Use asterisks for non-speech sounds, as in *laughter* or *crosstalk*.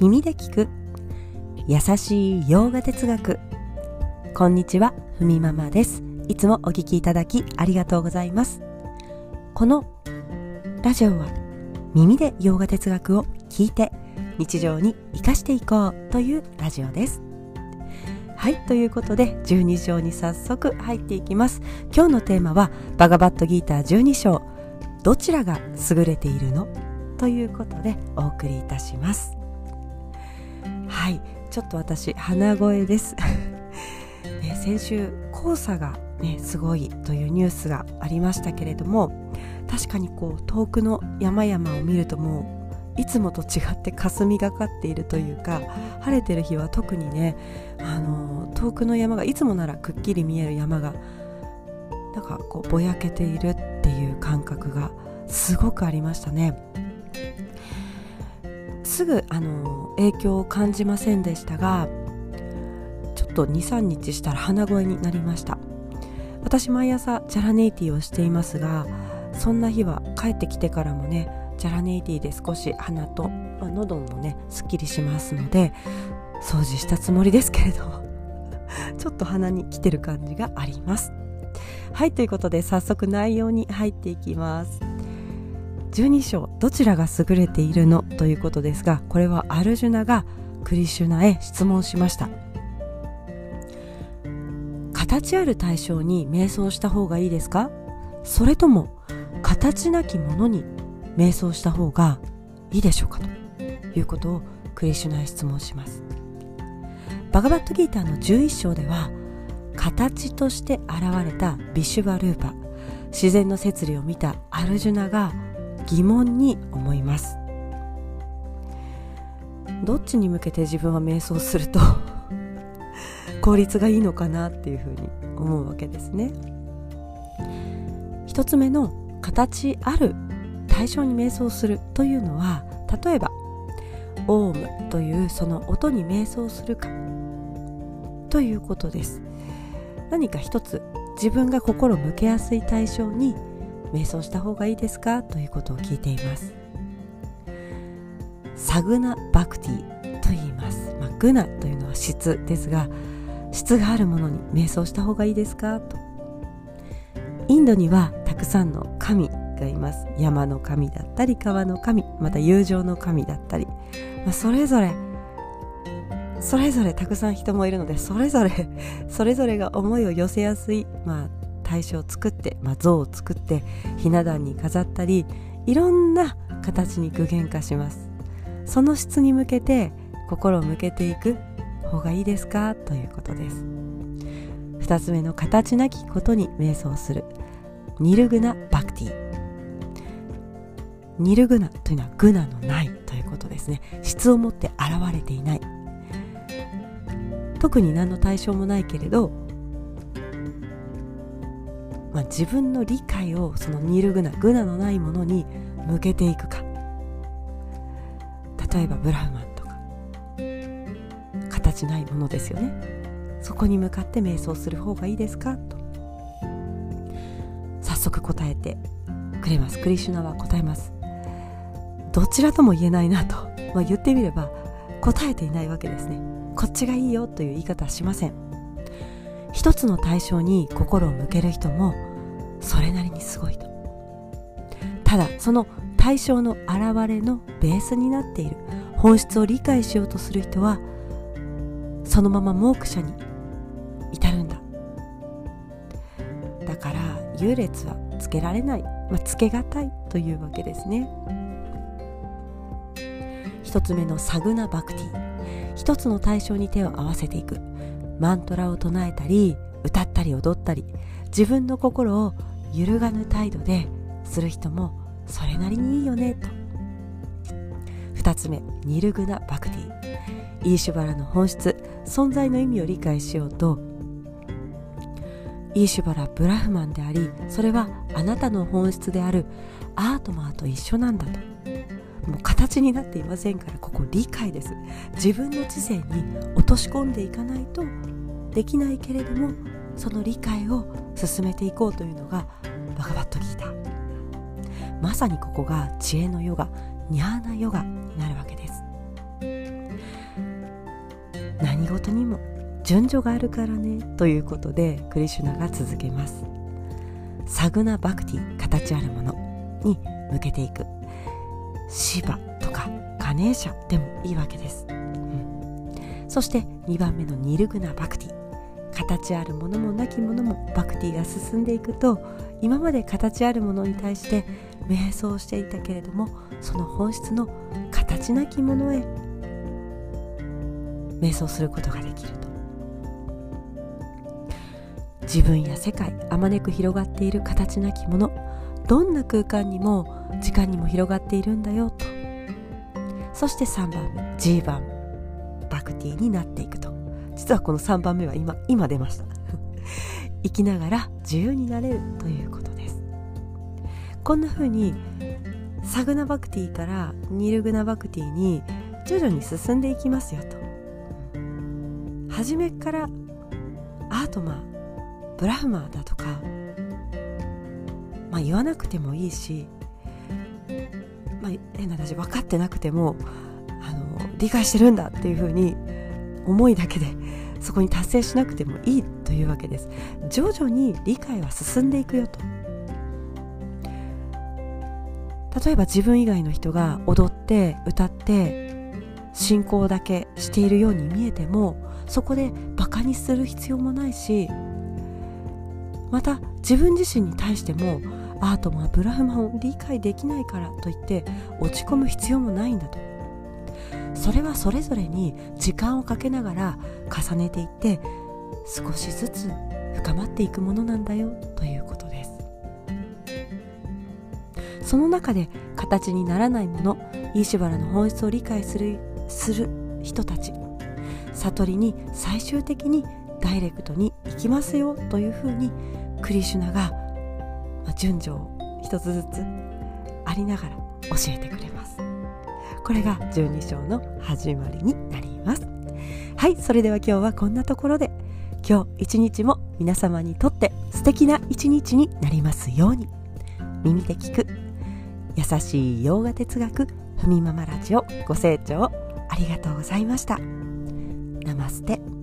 耳で聞く。優しい洋画哲学。こんにちはふみママです。いつもお聞きいただきありがとうございます。このラジオは耳で洋画哲学を聞いて日常に生かしていこうというラジオです。はいということで12章に早速入っていきます。今日のテーマはバガバットギーター12章。どちらが優れているの？ということでお送りいたします。はい。ちょっと私鼻声です。*laughs* ね、先週黄砂がねすごいというニュースがありましたけれども確かにこう遠くの山々を見るともういつもと違って霞がかっているというか晴れてる日は特にねあの遠くの山がいつもならくっきり見える山がなんかこうぼやけているっていう感覚がすごくありましたね。すぐあの影響を感じませんでしたがちょっと23日したら鼻声になりました。私毎朝チャラネイティをしていますがそんな日は帰ってきてからもねジャラネイティで少し鼻と、まあ、喉もねすっきりしますので掃除したつもりですけれど *laughs* ちょっと鼻に来てる感じがあります。はいということで早速内容に入っていきます。12章どちらが優れているの？ということですがこれはアルジュナがクリシュナへ質問しました。形ある対象に瞑想した方がいいですか？それとも形なきものに瞑想した方がいいでしょうか？ということをクリシュナへ質問します。バガバットギーターの11章では形として現れたビシュバルーパ自然の摂理を見たアルジュナが疑問に思います。どっちに向けて自分は瞑想すると *laughs* 効率がいいのかなっていうふうに思うわけですね。一つ目の形ある対象に瞑想するというのは例えばオウムというその音に瞑想するかということです。何か一つ自分が心向けやすい対象に瞑想した方がいいですか？ということを聞いています。サグナ・バクティと言います、まあ、グナというのは質ですが質があるものに瞑想した方がいいですか？と。インドにはたくさんの神がいます。山の神だったり川の神また友情の神だったり、まあ、それぞれそれぞれたくさん人もいるのでそれぞれそれぞれが思いを寄せやすい、まあ、対象を作って、まあ、像を作ってひな壇に飾ったりいろんな形に具現化します。その質に向けて心を向けていく方がいいですか？ということです。2つ目の形なきことに瞑想する。ニルグナ・バクティ。ニルグナというのはグナのないということですね。質を持って現れていない。特に何の対象もないけれど、まあ、自分の理解をそのニルグナグナのないものに向けていくか。例えばブラウマンとか。形ないものですよね。そこに向かって瞑想する方がいいですか？と。早速答えてくれます。クリシュナは答えます。どちらとも言えないなと、まあ、言ってみれば答えていないわけですね。こっちがいいよという言い方はしません。一つの対象に心を向ける人もそれなりにすごいと。ただその対象の現れのベースになっている本質を理解しようとする人はそのままモークシャに至るんだ。だから優劣はつけられない、まあ、つけがたいというわけですね。一つ目のサグナ・バクティ一つの対象に手を合わせていく。マントラを唱えたり歌ったり踊ったり。自分の心を揺るがぬ態度でする人もそれなりにいいよねと。二つ目ニルグナ・バクティ。イーシュバラの本質存在の意味を理解しようと。イーシュバラブラフマンでありそれはあなたの本質である。アートマーと一緒なんだと。もう形になっていませんからここ理解です。自分の知性に落とし込んでいかないとできないけれどもその理解を進めていこうというのがバガバットギーター。まさにここが知恵のヨガニャーナヨガになるわけです。何事にも順序があるからねということでクリシュナが続けます。サグナ・バクティ形あるものに向けていく。シバとかカネーシャでもいいわけです、うん、そして2番目のニルグナ・バクティ。形あるものもなきものもバクティが進んでいくと今まで形あるものに対して瞑想していたけれどもその本質の形なきものへ瞑想することができると。自分や世界あまねく広がっている形なきものどんな空間にも時間にも広がっているんだよと。そして3番目 G 番バクティになっていくと。実はこの3番目は今今出ました。*laughs* 生きながら自由になれるということです。こんな風にサグナバクティからニルグナバクティに徐々に進んでいきますよと。初めからアートマーブラフマーだとか、まあ、言わなくてもいいし、まあ、変な話分かってなくてもあの理解してるんだっていうふうに思いだけでそこに達成しなくてもいいというわけです。徐々に理解は進んでいくよと。例えば自分以外の人が踊って歌って信仰だけしているように見えてもそこでバカにする必要もないしまた自分自身に対してもアートもブラフマンを理解できないからといって落ち込む必要もないんだと。それはそれぞれに時間をかけながら重ねていって少しずつ深まっていくものなんだよということです。その中で形にならないものイーシュバラの本質を理解するする人たち悟りに最終的にダイレクトに行きますよというふうにクリシュナが、ま、順序を一つずつありながら教えてくれます。これが12章の始まりになります。はいそれでは今日はこんなところで今日一日も皆様にとって素敵な一日になりますように。耳で聞く優しい洋画哲学ふみママラジオご清聴ありがとうございました。ナマステ。